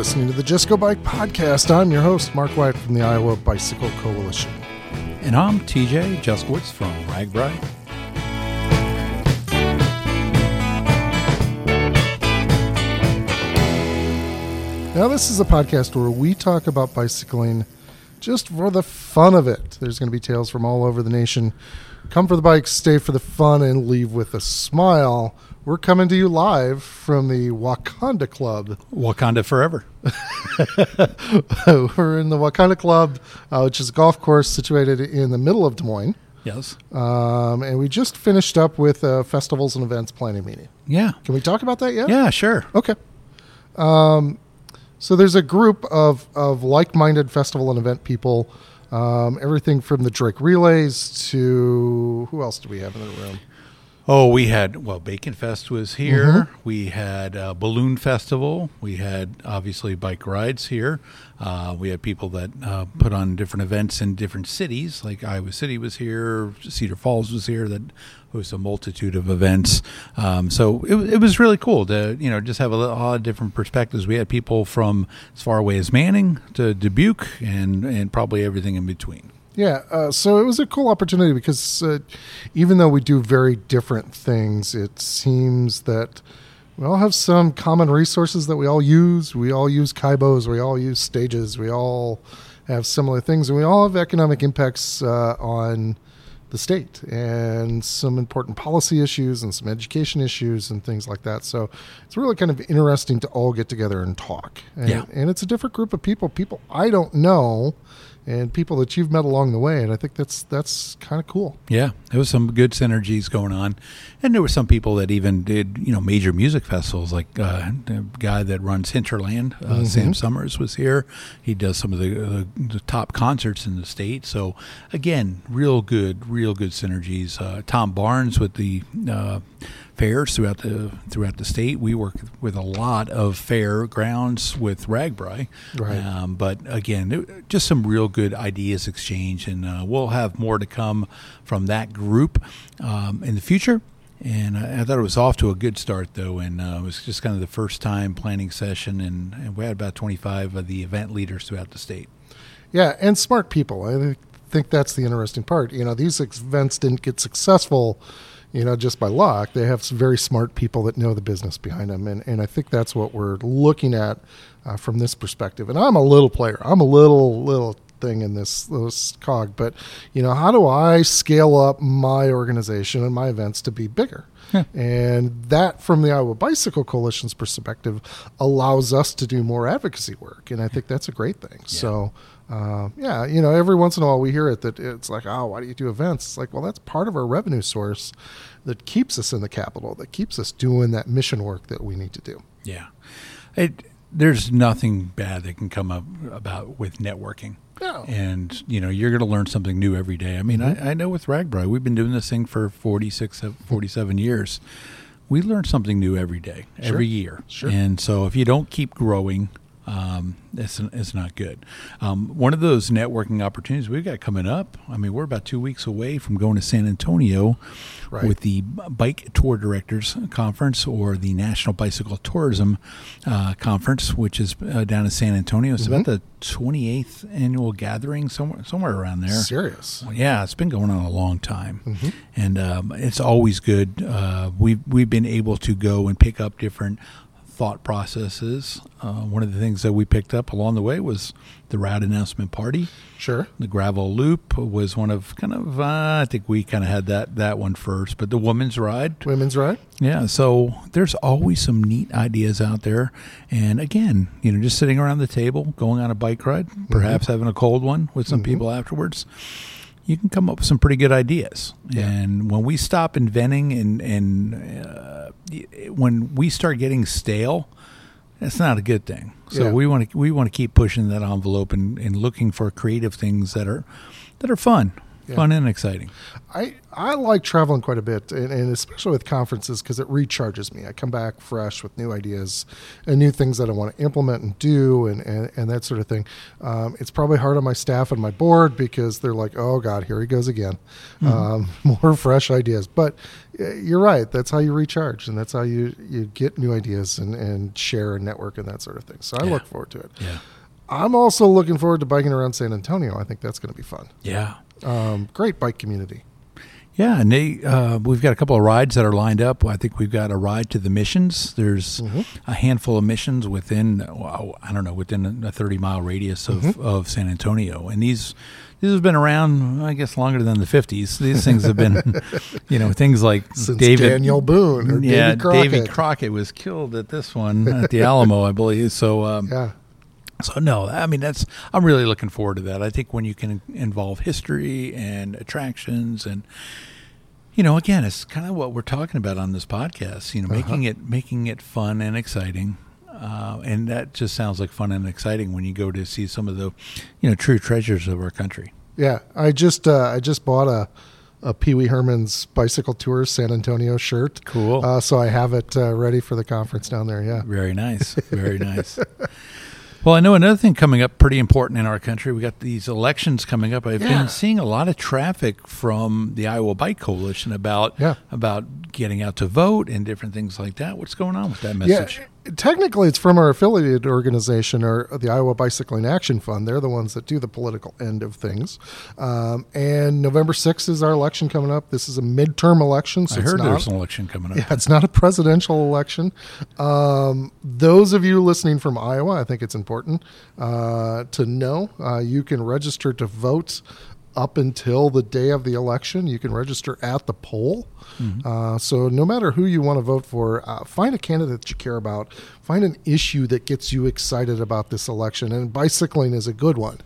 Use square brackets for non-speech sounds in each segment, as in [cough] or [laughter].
listening to the Just Go Bike podcast. I'm your host, Mark White from the Iowa Bicycle Coalition. And I'm TJ Juskiewicz from RAGBRAI. Now, this is a podcast where we talk about bicycling just for the fun of it. There's going to be tales from all over the nation. Come for the bikes, stay for the fun, and leave with a smile. We're coming to you live from the Wakonda Club. Wakanda forever. [laughs] We're in the Wakonda Club, uh, which is a golf course situated in the middle of Des Moines. Yes. Um, and we just finished up with a festivals and events planning meeting. Yeah. Can we talk about that yet? Yeah, sure. Okay. Um, so there's a group of, of like-minded festival and event people. Um, everything from the Drake Relays to who else do we have in the room? Oh, we had well, Bacon Fest was here. Mm-hmm. We had uh, Balloon Festival. We had obviously bike rides here. Uh, we had people that uh, put on different events in different cities, like Iowa City was here, Cedar Falls was here. That was a multitude of events. Um, so it, it was really cool to you know just have a lot of different perspectives. We had people from as far away as Manning to Dubuque, and and probably everything in between. Yeah, uh, so it was a cool opportunity because uh, even though we do very different things, it seems that we all have some common resources that we all use. We all use Kybos, we all use stages, we all have similar things, and we all have economic impacts uh, on the state and some important policy issues and some education issues and things like that. So it's really kind of interesting to all get together and talk. And, Yeah. and it's a different group of people, people I don't know and people that you've met along the way. And I think that's that's kind of cool. Yeah, there was some good synergies going on, and there were some people that even did you know major music festivals. Like uh, the guy that runs Hinterland, uh, Sam Summers, was here. He does some of the, the, the top concerts in the state. So again, real good, real good synergies. Uh, Tom Barnes with the uh, fairs throughout the throughout the state. We work with a lot of fair grounds with RAGBRAI. Right. Um, but again, it- just some real good ideas exchanged, and uh, we'll have more to come from that group um, in the future. And I, I thought it was off to a good start, though, and uh, it was just kind of the first time planning session, and, and we had about 25 of the event leaders throughout the state. Yeah, and smart people. I think that's the interesting part. You know, these events didn't get successful, you know, just by luck. They have some very smart people that know the business behind them, and and I think that's what we're looking at uh, from this perspective. And I'm a little player. I'm a little little thing in this this cog, but you know, how do I scale up my organization and my events to be bigger? And that, from the Iowa Bicycle Coalition's perspective, allows us to do more advocacy work. And I think that's a great thing. So, uh, yeah, you know, every once in a while we hear it that it's like, oh, why do you do events? It's like, well, that's part of our revenue source that keeps us in the capital, that keeps us doing that mission work that we need to do. Yeah, it, there's nothing bad that can come up about with networking. No. And you know you're going to learn something new every day. I mean, I, I know with RAGBRAI, we've been doing this thing for 46, 47 years. We learn something new every day, every year. Sure. And so if you don't keep growing, um, it's, it's not good. Um, one of those networking opportunities we've got coming up. I mean, we're about two weeks away from going to San Antonio Right. with the Bike Tour Directors Conference or the National Bicycle Tourism uh, Conference, which is uh, down in San Antonio. It's about the 28th annual gathering, somewhere somewhere around there. Serious. Yeah, it's been going on a long time, and um, it's always good. Uh, we've we've been able to go and pick up different thought processes. Uh, one of the things that we picked up along the way was the route announcement party. Sure. The gravel loop was one of kind of uh, I think we kind of had that that one first, but the women's ride Women's ride. yeah, so there's always some neat ideas out there. And again, you know, just sitting around the table, going on a bike ride, perhaps having a cold one with some people afterwards, you can come up with some pretty good ideas. And when we stop inventing and, and uh, when we start getting stale, that's not a good thing. So Yeah. we want to we want to keep pushing that envelope and, and looking for creative things that are that are fun. Yeah. fun and exciting. I, I like traveling quite a bit, and, and especially with conferences because it recharges me. I come back fresh with new ideas and new things that I want to implement and do, and, and, and that sort of thing. Um, it's probably hard on my staff and my board because they're like, oh, God, here he goes again. Um, [laughs] more fresh ideas. But you're right. That's how you recharge, and that's how you, you get new ideas and, and share and network and that sort of thing. So I Yeah. look forward to it. Yeah. I'm also looking forward to biking around San Antonio. I think that's going to be fun. Yeah. Um, great bike community. Yeah, and they, uh, we've got a couple of rides that are lined up. I think we've got a ride to the missions. There's a handful of missions within, well, I don't know, within a 30 mile radius of, of San Antonio. And these these have been around, I guess, longer than the 50s. These things have been, [laughs] you know, things like Since David Daniel Boone or yeah, Davy Crockett. Davy Crockett was killed at this one at the Alamo, I believe. So, um, Yeah. So no, I mean that's I'm really looking forward to that. I think when you can involve history and attractions and you know, again, it's kind of what we're talking about on this podcast. You know, making it making it fun and exciting, uh, and that just sounds like fun and exciting when you go to see some of the, you know, true treasures of our country. Yeah. I just uh, I just bought a a Pee Wee Herman's bicycle tour San Antonio shirt. Cool. Uh, so I have it uh, ready for the conference down there. Yeah. Very nice. Very nice. [laughs] Well, I know another thing coming up pretty important in our country. We got these elections coming up. I've Yeah. been seeing a lot of traffic from the Iowa Bike Coalition about Yeah. about getting out to vote and different things like that. What's going on with that message? Yeah, technically, it's from our affiliated organization, or the Iowa Bicycling Action Fund. They're the ones that do the political end of things. Um, and November 6th is our election coming up. This is a midterm election, so I it's heard not, there's an election coming up. Yeah, it's not a presidential election. Um, those of you listening from Iowa, I think it's important uh, to know uh, you can register to vote up until the day of the election. You can register at the poll. Uh, so no matter who you want to vote for, uh, find a candidate that you care about. Find an issue that gets you excited about this election, and bicycling is a good one.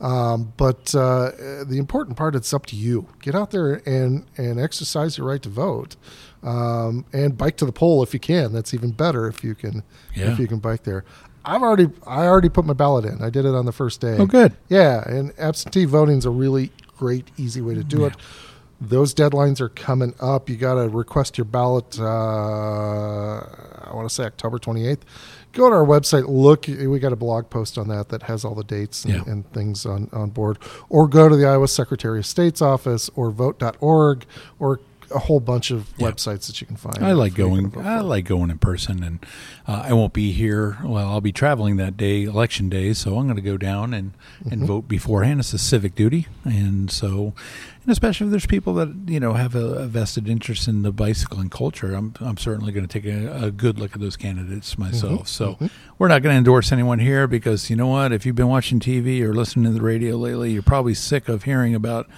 Um, but uh, the important part, it's up to you. Get out there and and exercise your right to vote um, and bike to the poll if you can. That's even better if you can Yeah. if you can bike there. I've already I already put my ballot in. I did it on the first day. Oh, good. Yeah, and absentee voting is a really great, easy way to do it. Those deadlines are coming up. You got to request your ballot. Uh, I want to say October twenty eighth. Go to our website. Look, we got a blog post on that that has all the dates and, Yeah. and things on, on board. Or go to the Iowa Secretary of State's office or vote.org or a whole bunch of Yeah. websites that you can find. I like gonna I like going in person, and uh, I won't be here. Well, I'll be traveling that day, election day, so I'm going to go down and Mm-hmm. and vote beforehand. It's a civic duty, and so, and especially if there's people that you know have a, a vested interest in the bicycling culture, I'm I'm certainly going to take a, a good look at those candidates Mm-hmm. myself. So we're not going to endorse anyone here because you know what? If you've been watching TV or listening to the radio lately, you're probably sick of hearing about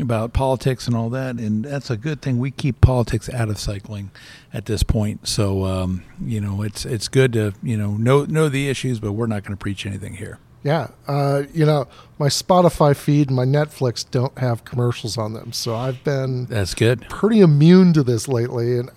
about politics and all that, and that's a good thing. We keep politics out of cycling at this point. So um, you know, it's it's good to you know know know the issues, but we're not going to preach anything here. Yeah, uh, you know, my Spotify feed and my Netflix don't have commercials on them, so I've been That's good. pretty immune to this lately. And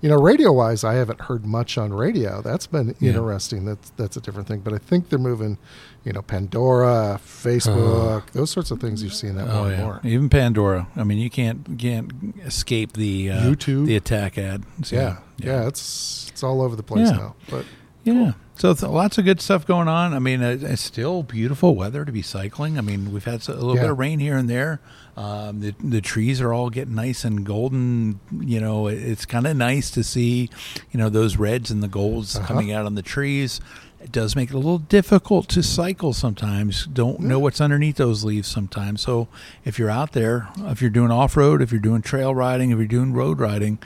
you know, radio wise, I haven't heard much on radio. That's been Yeah. interesting. That's that's a different thing. But I think they're moving, you know, Pandora, Facebook, those sorts of things. You've seen that more Oh and more. even Pandora. I mean, you can't can't escape the uh, YouTube. the attack ad. So, Yeah, yeah, it's it's all over the place Yeah. now. But Yeah. So th- lots of good stuff going on. I mean, it's still beautiful weather to be cycling. I mean, we've had a little Yeah. bit of rain here and there. Um, the the trees are all getting nice and golden. You know, it's kind of nice to see, you know, those reds and the golds Uh-huh. coming out on the trees. It does make it a little difficult to cycle sometimes. Don't know what's underneath those leaves sometimes. So if you're out there, if you're doing off road, if you're doing trail riding, if you're doing road riding,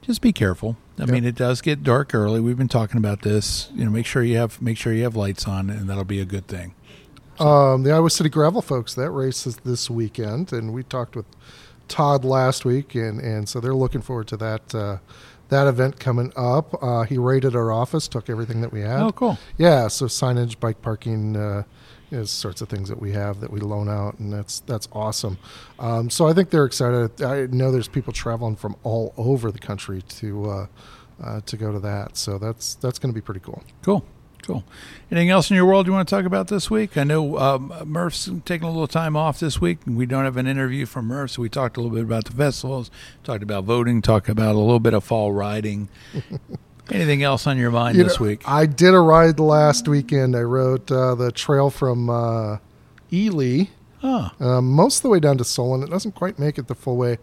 just be careful. I Yep. mean, it does get dark early. We've been talking about this. You know, make sure you have make sure you have lights on, and that'll be a good thing. Um, the Iowa City Gravel folks, that race is this weekend, and we talked with Todd last week, and, and so they're looking forward to that uh, that event coming up. Uh, he raided our office, took everything that we had. Oh, cool. Yeah, so signage, bike parking, uh, you know, sorts of things that we have that we loan out, and that's that's awesome. Um, so I think they're excited. I know there's people traveling from all over the country to uh, uh, to go to that, so that's that's going to be pretty cool. Cool. Cool. Anything else in your world you want to talk about this week? I know um, Murph's taking a little time off this week. and We don't have an interview from Murph, so we talked a little bit about the festivals, talked about voting, talked about a little bit of fall riding. [laughs] Anything else on your mind You this know, week? I did a ride last weekend. I rode uh, the trail from uh, Ely, Oh, um, most of the way down to Solon. It doesn't quite make it the full way.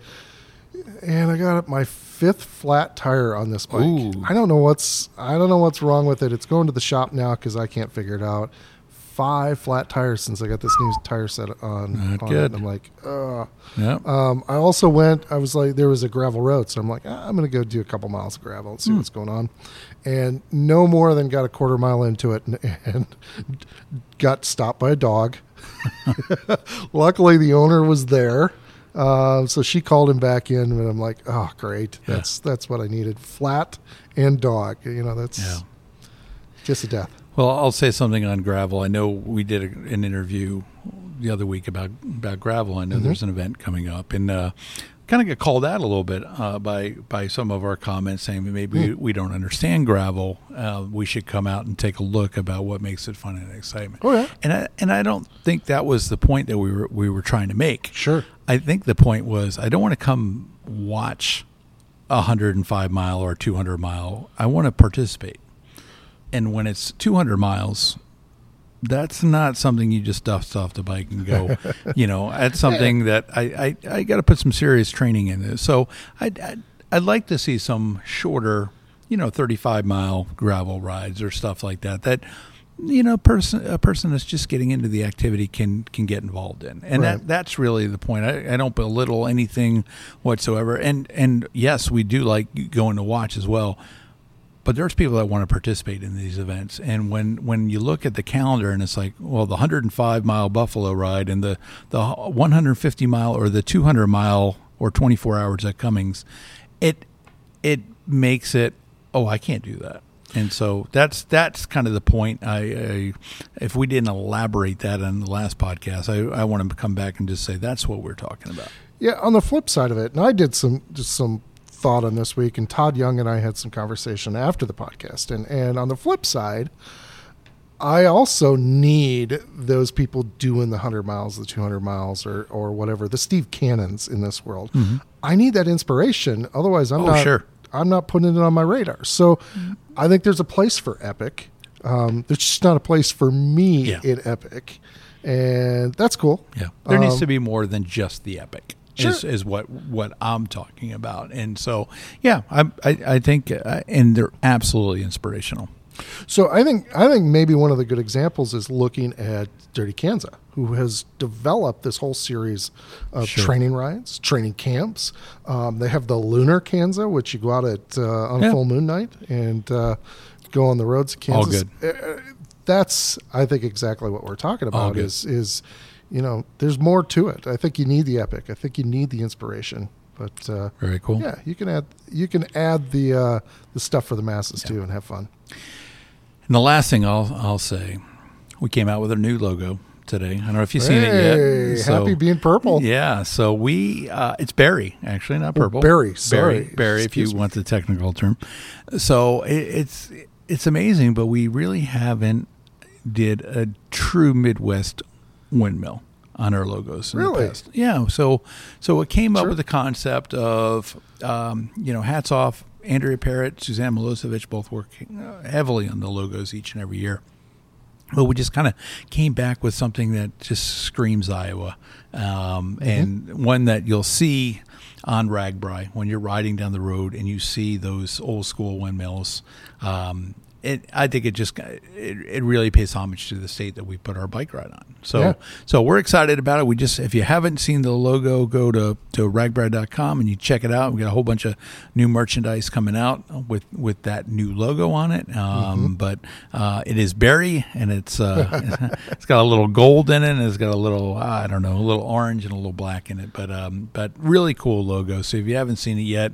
And I got up my fifth flat tire on this bike. Ooh. I don't know what's I don't know what's wrong with it. It's going to the shop now because I can't figure it out. Five flat tires since I got this new tire set on. Not on good. It. I'm like, ugh. yeah. Um, I also went. I was like, there was a gravel road, so I'm like, ah, I'm going to go do a couple miles of gravel and see Hmm. what's going on. And no more than got a quarter mile into it, and, [laughs] and got stopped by a dog. [laughs] Luckily, the owner was there, uh, so she called him back in, and I'm like, oh, great, Yeah. that's that's what I needed. Flat and dog. You know, that's Yeah. just a death. Well, I'll say something on gravel. I know we did a, an interview the other week about about gravel. I know there's an event coming up, and uh, kind of get called out a little bit uh, by by some of our comments saying maybe we, we don't understand gravel. Uh, we should come out and take a look about what makes it fun and excitement. Oh, yeah. and I and I don't think that was the point that we were we were trying to make. Sure. I think the point was I don't want to come watch a 105 mile or 200 mile. I want to participate. And when it's 200 miles, that's not something you just dust off the bike and go. [laughs] you know, that's something that I, I, I got to put some serious training in this. So I'd, I'd, I'd like to see some shorter, you know, 35 mile gravel rides or stuff like that. That you know, person a person that's just getting into the activity can can get involved in, and Right. that that's really the point. I, I don't belittle anything whatsoever, and and yes, we do like going to watch as well. But there's people that want to participate in these events, and when when you look at the calendar and it's like, well, the 105 mile Buffalo ride and the the 150 mile or the 200 mile or 24 hours at Cummings, it it makes it oh I can't do that. And so that's that's kind of the point. I, I if we didn't elaborate that on the last podcast, I, I want to come back and just say that's what we're talking about. Yeah, on the flip side of it, and I did some just some thought on this week, and Todd Young and I had some conversation after the podcast, and and on the flip side, I also need those people doing the hundred miles, the two hundred miles, or or whatever the Steve Cannons in this world. I need that inspiration, otherwise I'm Mm-hmm. Oh, not sure. I'm not putting it on my radar. So I think there's a place for Epic. Um, there's just not a place for me Yeah. in Epic, and that's cool. Yeah, there needs Um, to be more than just the epic. Sure. Is, is what what I'm talking about, and so yeah, I I, I think, uh, and they're absolutely inspirational. So I think I think maybe one of the good examples is looking at Dirty Kanza, who has developed this whole series of Sure. training rides, training camps. Um, they have the Lunar Kanza, which you go out at uh, on a full moon night and uh, go on the roads of All Kansas. Uh, that's I think exactly what we're talking about. Is is you know there's more to it. I think you need the epic. I think you need the inspiration. But uh, Very cool. yeah, you can add you can add the uh, the stuff for the masses too and have fun. And the last thing I'll I'll say, we came out with a new logo today. I don't know if you've seen hey, it yet. So- happy being purple. Yeah, so we uh, it's berry actually, not Oh, purple. berry, berry, sorry. berry. If you me. want the technical term. So it, it's it's amazing, but we really haven't did a true Midwest windmill on our logos. In Really? The past. Yeah. So so it came up with the concept of um, you know hats off. Andrea Parrott, Suzanne Milosevic both work uh, heavily on the logos each and every year. Well, we just kind of came back with something that just screams Iowa, um, and one that you'll see on RAGBRAI when you're riding down the road and you see those old school windmills. Um, it, I think it just it, it really pays homage to the state that we put our bike ride on. So Yeah. so we're excited about it. We just if you haven't seen the logo, go to to ragbrai.com and you check it out. We got a whole bunch of new merchandise coming out with with that new logo on it. Um, But uh, it is berry and it's uh, [laughs] it's got a little gold in it and it's got a little I don't know a little orange and a little black in it. But um, but really cool logo. So if you haven't seen it yet.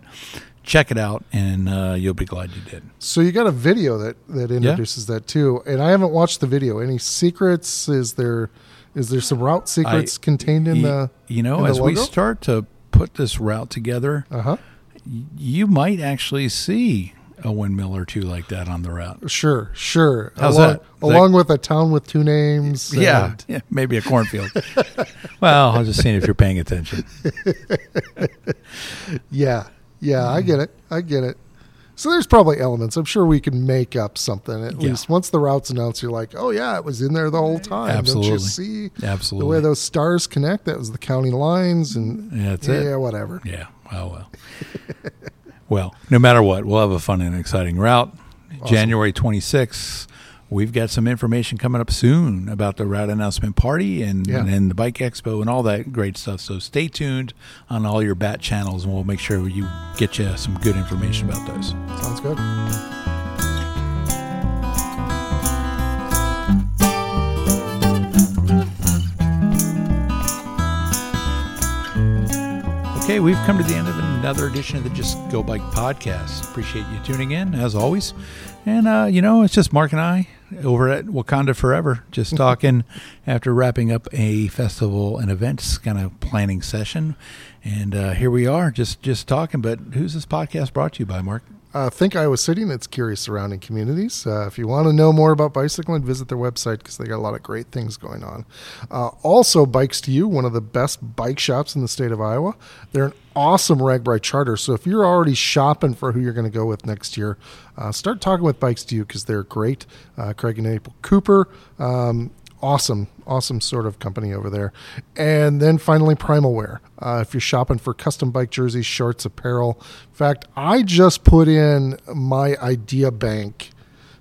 Check it out, and uh, you'll be glad you did. So you got a video that that introduces that too, and I haven't watched the video. Any secrets? Is there is there some route secrets contained in you, the? you know in the as we start to put this route together Uh huh. you might actually see a windmill or two like that on the route. Sure, sure. How's along, that- Along with a town with two names. Yeah, and- [laughs] yeah, maybe a cornfield. [laughs] well, I was just seeing if you're paying attention. [laughs] Yeah, yeah. I mm-hmm. get it. I get it. So there's probably elements. I'm sure we can make up something. At Yeah. least once the route's announced, you're like, oh yeah, it was in there the whole time. Absolutely. See Absolutely. the way those stars connect? That was the county lines, and Yeah, that's yeah, it. whatever. Yeah. Well, well. [laughs] well, no matter what, we'll have a fun and exciting route. January 26th, we've got some information coming up soon about the route announcement party and, Yeah. and the bike expo and all that great stuff. So stay tuned on all your bat channels and we'll make sure you get you some good information about those. Sounds good. Okay, we've come to the end of another edition of the Just Go Bike podcast. Appreciate you tuning in, as always. And, uh, you know, it's just Mark and I over at Wakanda Forever, just talking [laughs] after wrapping up a festival and events kind of planning session. And uh, here we are, just just talking. But who's this podcast brought to you by, Mark? Uh, Think Iowa City and its curious surrounding communities. Uh, if you want to know more about bicycling, visit their website because they got a lot of great things going on. Uh, also, Bikes to You, one of the best bike shops in the state of Iowa. They're an awesome RAGBRAI charter. So if you're already shopping for who you're going to go with next year, uh, start talking with Bikes to You because they're great. Uh, Craig and April Cooper. Um, awesome, awesome sort of company over there. And then finally, Primal Wear. Uh, if you're shopping for custom bike jerseys, shorts, apparel. In fact, I just put in my idea bank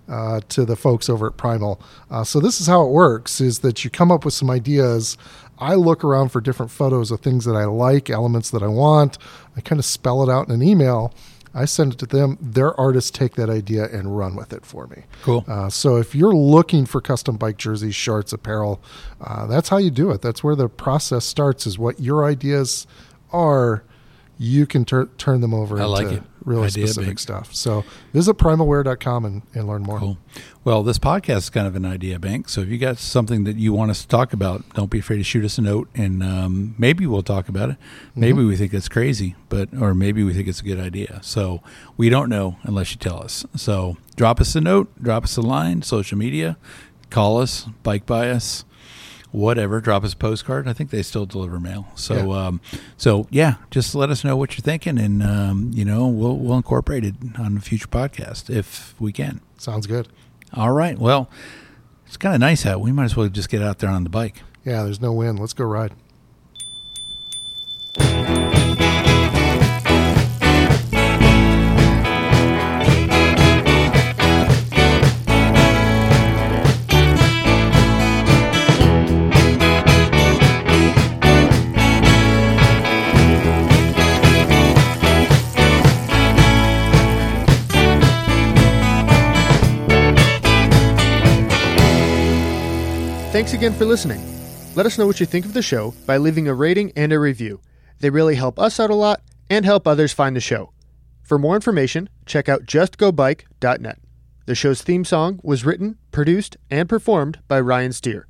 uh, to the folks over at Primal. Uh, so this is how it works: is that you come up with some ideas. I look around for different photos of things that I like, elements that I want. I kind of spell it out in an email. I send it to them. Their artists take that idea and run with it for me. Cool. Uh, so if you're looking for custom bike jerseys, shorts, apparel, uh, that's how you do it. That's where the process starts. Is what your ideas are. You can tur- turn them over I like it. Really specific stuff. So visit primalwear.com and, and learn more. Cool. Well, this podcast is kind of an idea bank. So if you got something that you want us to talk about, don't be afraid to shoot us a note, and um, maybe we'll talk about it. Maybe we think it's crazy, but or maybe we think it's a good idea. So we don't know unless you tell us. So drop us a note, drop us a line, social media, call us, bike by us. Whatever, drop us a postcard. I think they still deliver mail. So, Yeah. um, so yeah, just let us know what you're thinking, and um, you know we'll we'll incorporate it on a future podcast if we can. Sounds good. All right. Well, it's kind of nice out. We might as well just get out there on the bike. Yeah, there's no wind. Let's go ride. Thanks again for listening. Let us know what you think of the show by leaving a rating and a review. They really help us out a lot and help others find the show. For more information, check out justgobike.net. The show's theme song was written, produced, and performed by Ryan Steer.